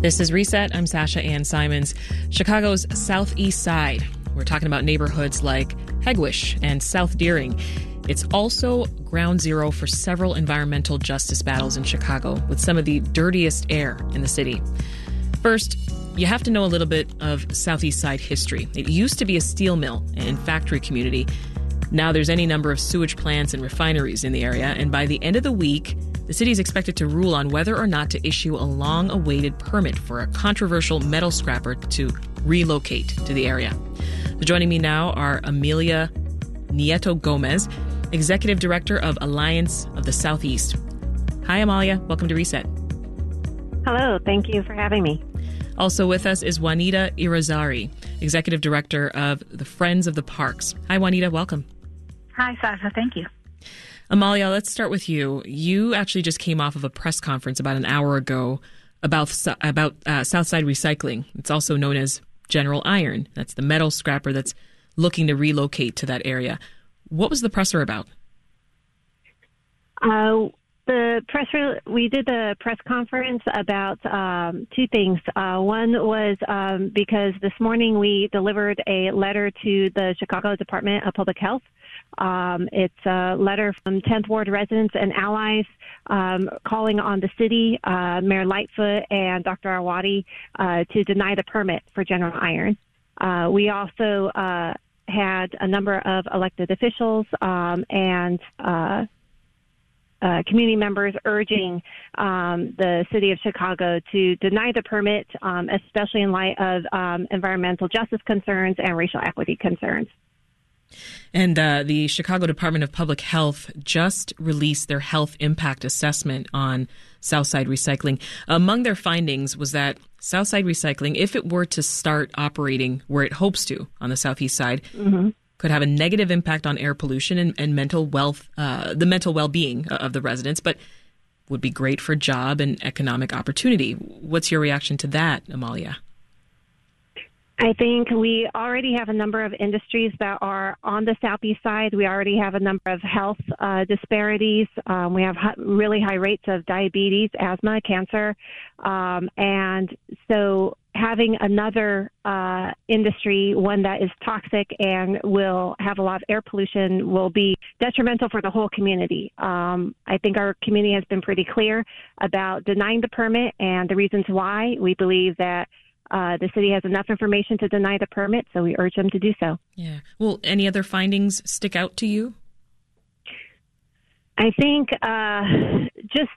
This is Reset. I'm Sasha Ann Simons. Chicago's southeast side. We're talking about neighborhoods like Hegewisch and South Deering. It's also ground zero for several environmental justice battles in Chicago with some of the dirtiest air in the city. First, you have to know a little bit of Southeast Side history. It used to be a steel mill and factory community. Now there's any number of sewage plants and refineries in the area, and by the end of the week, the city is expected to rule on whether or not to issue a long awaited permit for a controversial metal scrapper to relocate to the area. So joining me now are Amalia Nieto Gomez, Executive Director of Alliance of the Southeast. Hi, Amalia. Welcome to Reset. Hello. Thank you for having me. Also with us is Juanita Irizarry, Executive Director of the Friends of the Parks. Hi, Juanita. Welcome. Hi, Sasha. Thank you. Amalia, let's start with you. You actually just came off of a press conference about an hour ago about about uh, Southside Recycling. It's also known as General Iron. That's the metal scrapper that's looking to relocate to that area. What was the presser about? Uh, the press we did the press conference about um, two things. Uh, one was um, because this morning we delivered a letter to the Chicago Department of Public Health um, it's a letter from 10th Ward residents and allies um, calling on the city, uh, Mayor Lightfoot, and Dr. Arwady uh, to deny the permit for General Iron. Uh, we also uh, had a number of elected officials um, and uh, uh, community members urging um, the city of Chicago to deny the permit, um, especially in light of um, environmental justice concerns and racial equity concerns. And uh, the Chicago Department of Public Health just released their health impact assessment on Southside Recycling. Among their findings was that Southside Recycling, if it were to start operating where it hopes to on the southeast side, mm-hmm. could have a negative impact on air pollution and, and mental wealth, uh, the mental well-being of the residents, but would be great for job and economic opportunity. What's your reaction to that, Amalia? I think we already have a number of industries that are on the southeast side. We already have a number of health uh, disparities. Um, we have really high rates of diabetes, asthma, cancer, um, and so having another uh, industry, one that is toxic and will have a lot of air pollution, will be detrimental for the whole community. Um, I think our community has been pretty clear about denying the permit and the reasons why. We believe that uh, the city has enough information to deny the permit, so we urge them to do so. Yeah. Well, any other findings stick out to you? I think uh, just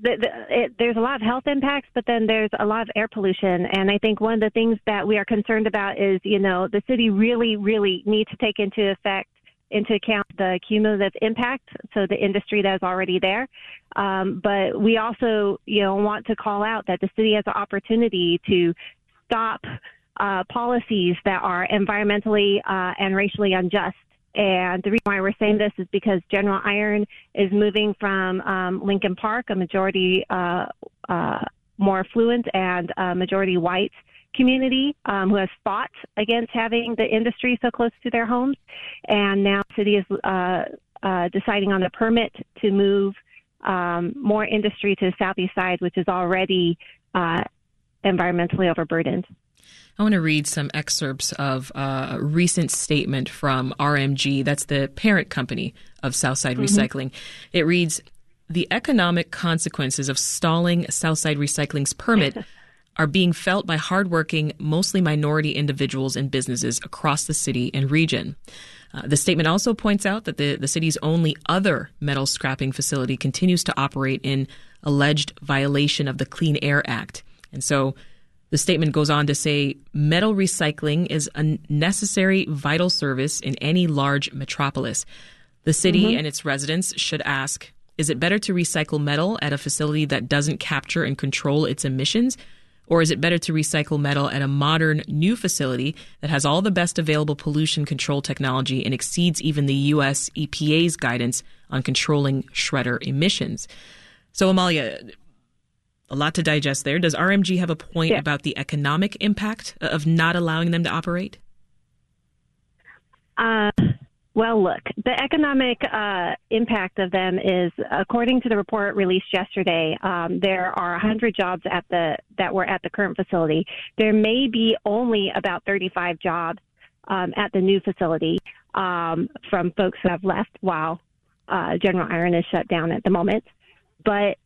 the, the, it, there's a lot of health impacts, but then there's a lot of air pollution. And I think one of the things that we are concerned about is, you know, the city really, really needs to take into effect into account the cumulative impact, so the industry that is already there. Um, but we also, you know, want to call out that the city has an opportunity to stop uh, policies that are environmentally uh, and racially unjust. And the reason why we're saying this is because General Iron is moving from um, Lincoln Park, a majority uh, uh more affluent and majority white community um, who has fought against having the industry so close to their homes, and now the city is uh, uh, deciding on a permit to move um, more industry to the southeast side, which is already uh, environmentally overburdened. I want to read some excerpts of a recent statement from RMG, that's the parent company of Southside mm-hmm. Recycling. It reads The economic consequences of stalling Southside Recycling's permit are being felt by hardworking, mostly minority individuals and businesses across the city and region. Uh, the statement also points out that the, the city's only other metal scrapping facility continues to operate in alleged violation of the Clean Air Act. And so the statement goes on to say metal recycling is a necessary, vital service in any large metropolis. The city mm-hmm. and its residents should ask is it better to recycle metal at a facility that doesn't capture and control its emissions? Or is it better to recycle metal at a modern new facility that has all the best available pollution control technology and exceeds even the US EPA's guidance on controlling shredder emissions? So, Amalia, a lot to digest there. Does RMG have a point yeah. about the economic impact of not allowing them to operate? Uh, Well, look, the economic uh, impact of them is, according to the report released yesterday, um, there are 100 jobs at the that were at the current facility. There may be only about 35 jobs um, at the new facility um, from folks who have left while uh, General Iron is shut down at the moment. But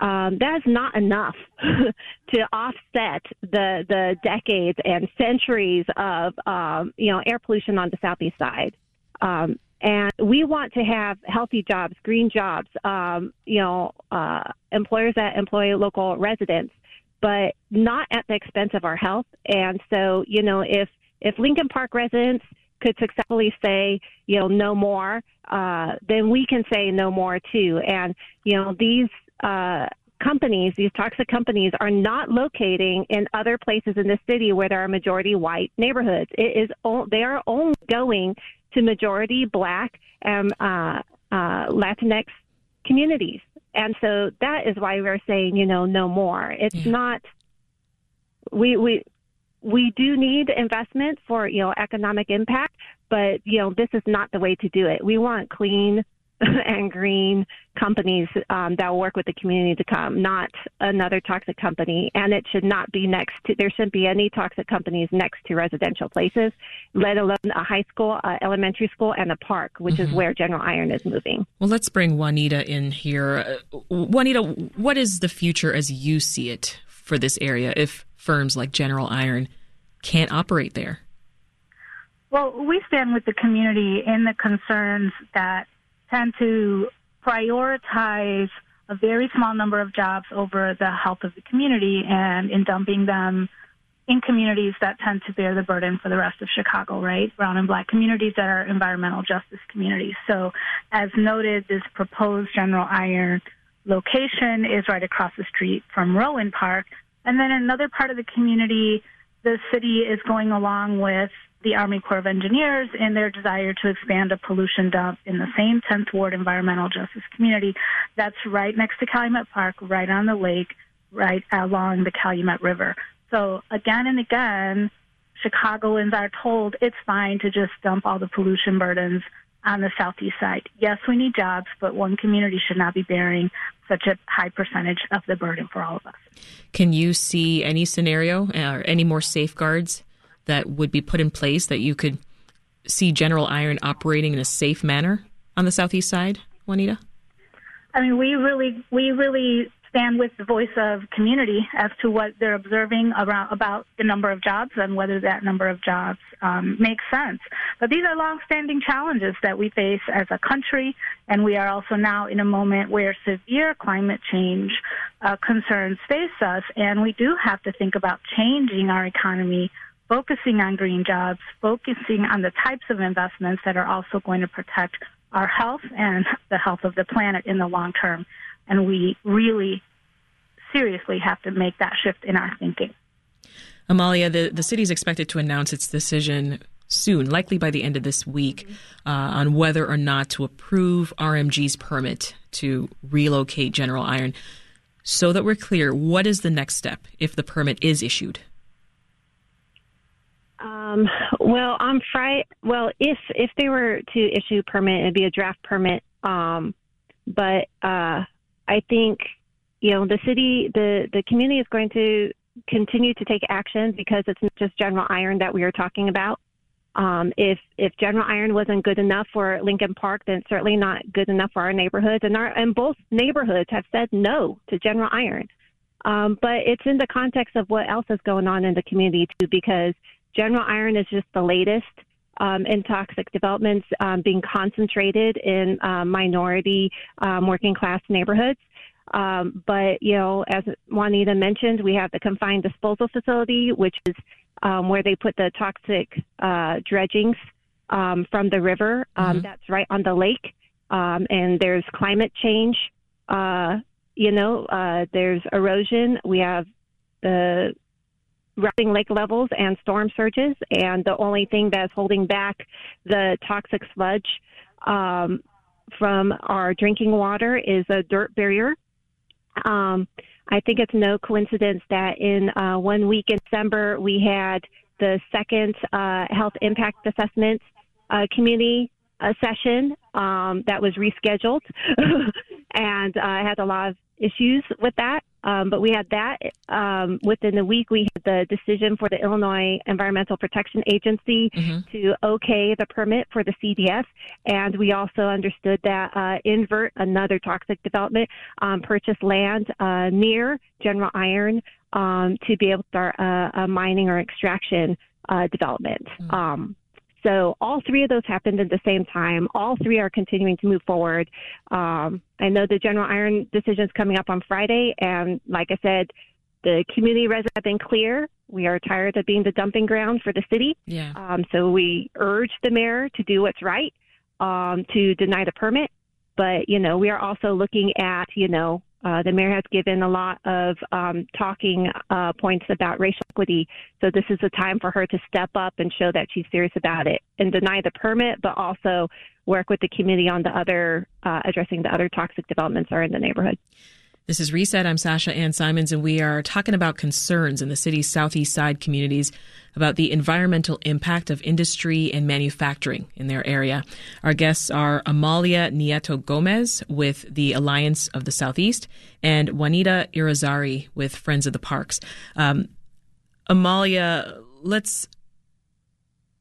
um, that is not enough to offset the the decades and centuries of um, you know air pollution on the southeast side. Um, and we want to have healthy jobs, green jobs, um, you know, uh, employers that employ local residents, but not at the expense of our health. And so, you know, if if Lincoln Park residents could successfully say, you know, no more, uh, then we can say no more too. And you know, these uh, companies, these toxic companies, are not locating in other places in the city where there are majority white neighborhoods. It is they are only going to majority black and uh, uh, Latinx communities. And so that is why we're saying, you know, no more. It's yeah. not, we, we, we do need investment for, you know, economic impact, but, you know, this is not the way to do it. We want clean, and green companies um, that will work with the community to come, not another toxic company. And it should not be next to, there shouldn't be any toxic companies next to residential places, let alone a high school, uh, elementary school, and a park, which mm-hmm. is where General Iron is moving. Well, let's bring Juanita in here. Uh, Juanita, what is the future as you see it for this area if firms like General Iron can't operate there? Well, we stand with the community in the concerns that tend to prioritize a very small number of jobs over the health of the community and in dumping them in communities that tend to bear the burden for the rest of Chicago, right? Brown and black communities that are environmental justice communities. So, as noted, this proposed General Iron location is right across the street from Rowan Park. And then another part of the community, the city is going along with the Army Corps of Engineers in their desire to expand a pollution dump in the same 10th Ward environmental justice community that's right next to Calumet Park, right on the lake, right along the Calumet River. So again and again, Chicagoans are told it's fine to just dump all the pollution burdens on the southeast side. Yes, we need jobs, but one community should not be bearing such a high percentage of the burden for all of us. Can you see any scenario uh, or any more safeguards that would be put in place that you could see General Iron operating in a safe manner on the southeast side, Juanita? I mean, we really, we really stand with the voice of community as to what they're observing around about the number of jobs and whether that number of jobs um, makes sense. But these are longstanding challenges that we face as a country, and we are also now in a moment where severe climate change uh, concerns face us, and we do have to think about changing our economy focusing on green jobs, focusing on the types of investments that are also going to protect our health and the health of the planet in the long term. And we really seriously have to make that shift in our thinking. Amalia, the, the city is expected to announce its decision soon, likely by the end of this week, uh, on whether or not to approve RMG's permit to relocate General Iron. So that we're clear, what is the next step if the permit is issued? Um, well, on Friday, well, if if they were to issue a permit, it'd be a draft permit. Um, but uh, I think you know the city, the the community is going to continue to take action because it's not just General Iron that we are talking about. Um, if if General Iron wasn't good enough for Lincoln Park, then it's certainly not good enough for our neighborhoods. And our and both neighborhoods have said no to General Iron. Um, but it's in the context of what else is going on in the community too, because General Iron is just the latest um, in toxic developments um, being concentrated in uh, minority um, working class neighborhoods. Um, but, you know, as Juanita mentioned, we have the confined disposal facility, which is um, where they put the toxic uh, dredgings um, from the river. Mm-hmm. That's right on the lake. and there's climate change. Uh, you know, uh, there's erosion. We have the rising lake levels and storm surges, and the only thing that's holding back the toxic sludge um, from our drinking water is a dirt barrier. Um, I think it's no coincidence that in uh, one week in December we had the second uh, health impact assessment uh, community a session um, that was rescheduled, and uh, had a lot of issues with that. Um, but we had that um, within the week. We had the decision for the Illinois Environmental Protection Agency mm-hmm. to okay the permit for the CDF, and we also understood that uh, Invert, another toxic development, um, purchased land uh, near General Iron um, to be able to start a, a mining or extraction uh, development. Mm-hmm. So all three of those happened at the same time. All three are continuing to move forward. Um, I know the General Iron decision is coming up on Friday, and like I said, the community residents have been clear. We are tired of being the dumping ground for the city. Yeah. Um, so we urge the mayor to do what's right, um, to deny the permit. But you know, we are also looking at you know uh, the mayor has given a lot of um, talking uh, points about racial equity. So this is a time for her to step up and show that she's serious about it and deny the permit, but also work with the community on the other uh, addressing the other toxic developments are in the neighborhood. This is Reset. I'm Sasha Ann Simons, and we are talking about concerns in the city's southeast side communities about the environmental impact of industry and manufacturing in their area. Our guests are Amalia Nieto Gomez with the Alliance of the Southeast and Juanita Irizarry with Friends of the Parks. Um, Amalia, let's.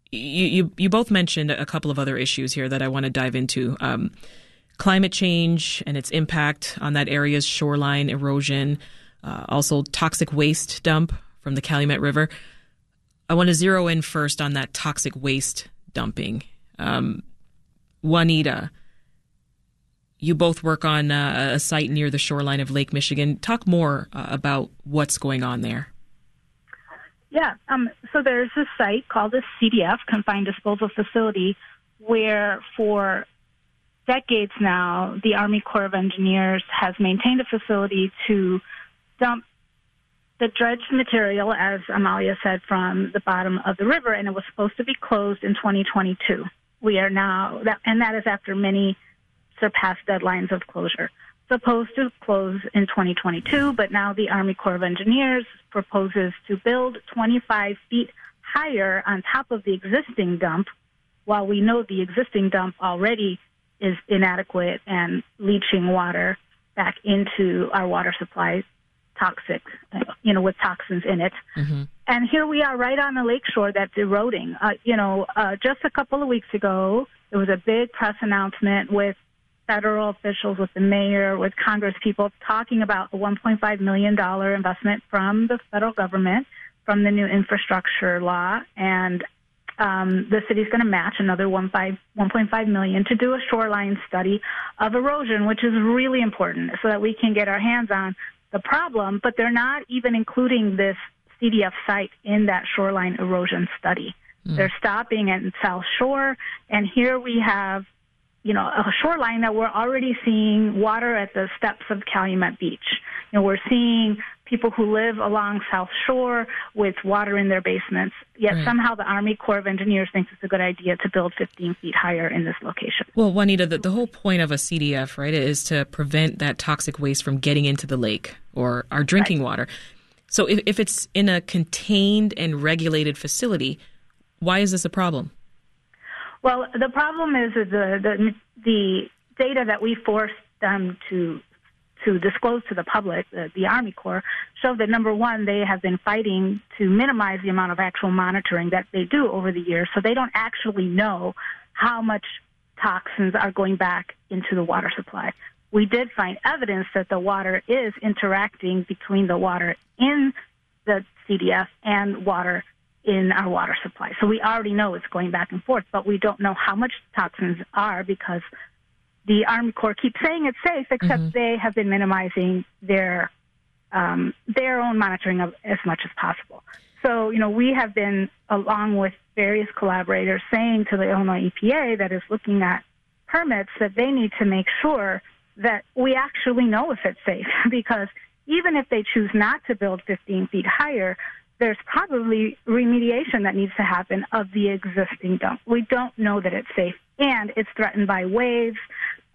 You, you, you both mentioned a couple of other issues here that I want to dive into. Um, climate change and its impact on that area's shoreline erosion, uh, also toxic waste dump from the Calumet River. I want to zero in first on that toxic waste dumping. Um, Juanita, you both work on uh, a site near the shoreline of Lake Michigan. Talk more uh, about what's going on there. Yeah, um, so there's a site called the CDF, Confined Disposal Facility, where for decades now, the Army Corps of Engineers has maintained a facility to dump the dredged material, as Amalia said, from the bottom of the river, and it was supposed to be closed in 2022. We are now, and that is after many surpassed deadlines of closure. Supposed to close in 2022, but now the Army Corps of Engineers proposes to build 25 feet higher on top of the existing dump, while we know the existing dump already is inadequate and leaching water back into our water supply toxic, you know, with toxins in it. Mm-hmm. And here we are right on the lakeshore that's eroding. Uh, you know, uh, just a couple of weeks ago, there was a big press announcement with federal officials, with the mayor, with Congress people talking about a $1.5 million investment from the federal government from the new infrastructure law. And um, the city's going to match another 1.5 million to do a shoreline study of erosion, which is really important so that we can get our hands on the problem. But they're not even including this CDF site in that shoreline erosion study. Mm. They're stopping at South Shore, and here we have, you know, a shoreline that we're already seeing water at the steps of Calumet Beach. You know, we're seeing people who live along South Shore with water in their basements. Yet right. somehow the Army Corps of Engineers thinks it's a good idea to build 15 feet higher in this location. Well, Juanita, the, the whole point of a CDF, right, is to prevent that toxic waste from getting into the lake or our drinking right. water. So if, if it's in a contained and regulated facility, why is this a problem? Well, the problem is the the, the data that we forced them to to disclose to the public, the, the Army Corps, show that number one, they have been fighting to minimize the amount of actual monitoring that they do over the years, so they don't actually know how much toxins are going back into the water supply. We did find evidence that the water is interacting between the water in the CDF and water in our water supply. So we already know it's going back and forth, but we don't know how much toxins are because the Army Corps keeps saying it's safe, except mm-hmm. they have been minimizing their um, their own monitoring of as much as possible. So, you know, we have been, along with various collaborators, saying to the Illinois EPA that is looking at permits that they need to make sure that we actually know if it's safe, because even if they choose not to build 15 feet higher, there's probably remediation that needs to happen of the existing dump. We don't know that it's safe, and it's threatened by waves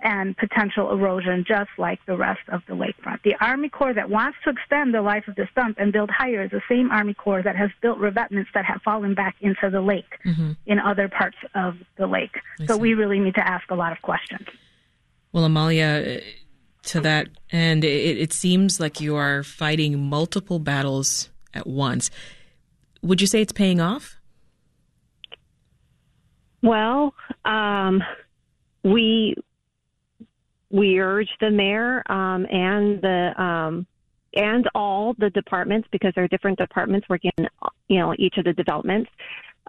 and potential erosion just like the rest of the lakefront. The Army Corps that wants to extend the life of this dump and build higher is the same Army Corps that has built revetments that have fallen back into the lake mm-hmm. in other parts of the lake. I so see. we really need to ask a lot of questions. Well, Amalia, to that and it, it seems like you are fighting multiple battles at once. Would you say it's paying off? Well, um, we we urge the mayor um, and the um, and all the departments because there are different departments working, in you know, each of the developments.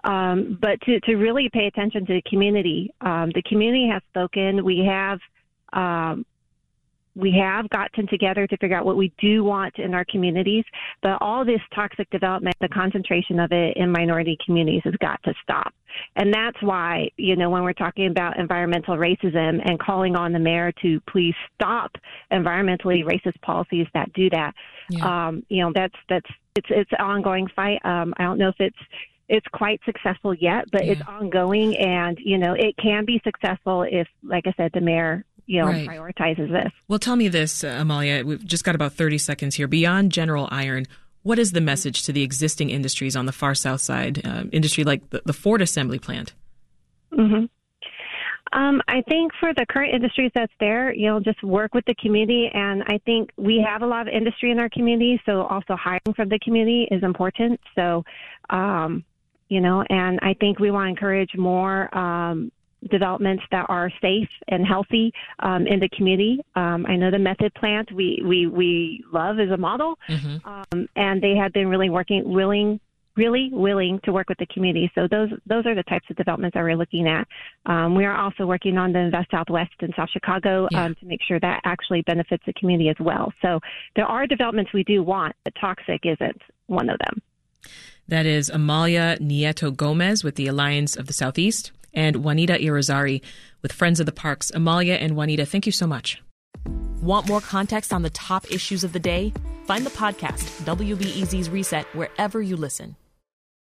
Um, but to, to really pay attention to the community. Um, the community has spoken. We have um, we have gotten together to figure out what we do want in our communities, but all this toxic development, the concentration of it in minority communities has got to stop. And that's why, you know, when we're talking about environmental racism and calling on the mayor to please stop environmentally racist policies that do that, yeah. um, you know, that's, that's, it's, it's an ongoing fight. Um, I don't know if it's, it's quite successful yet, but yeah. it's ongoing and, you know, it can be successful if, like I said, the mayor you know, right. prioritizes this. Well, tell me this, uh, Amalia. We've just got about 30 seconds here. Beyond General Iron, what is the message to the existing industries on the far south side, uh, industry like the, the, Ford assembly plant? Mm-hmm. Um, I think for the current industries that's there, you know, just work with the community. And I think we have a lot of industry in our community, so also hiring from the community is important. So, um, you know, and I think we want to encourage more um, developments that are safe and healthy um, in the community. Um, I know the method plant we we we love as a model, mm-hmm. um, and they have been really working willing. Really willing to work with the community. So those those are the types of developments that we're looking at. Um, we are also working on the Invest Southwest in South Chicago yeah. Um, to make sure that actually benefits the community as well. So there are developments we do want, but toxic isn't one of them. That is Amalia Nieto Gomez with the Alliance of the Southeast and Juanita Irizarry with Friends of the Parks. Amalia and Juanita, thank you so much. Want more context on the top issues of the day? Find the podcast, WBEZ's Reset, wherever you listen.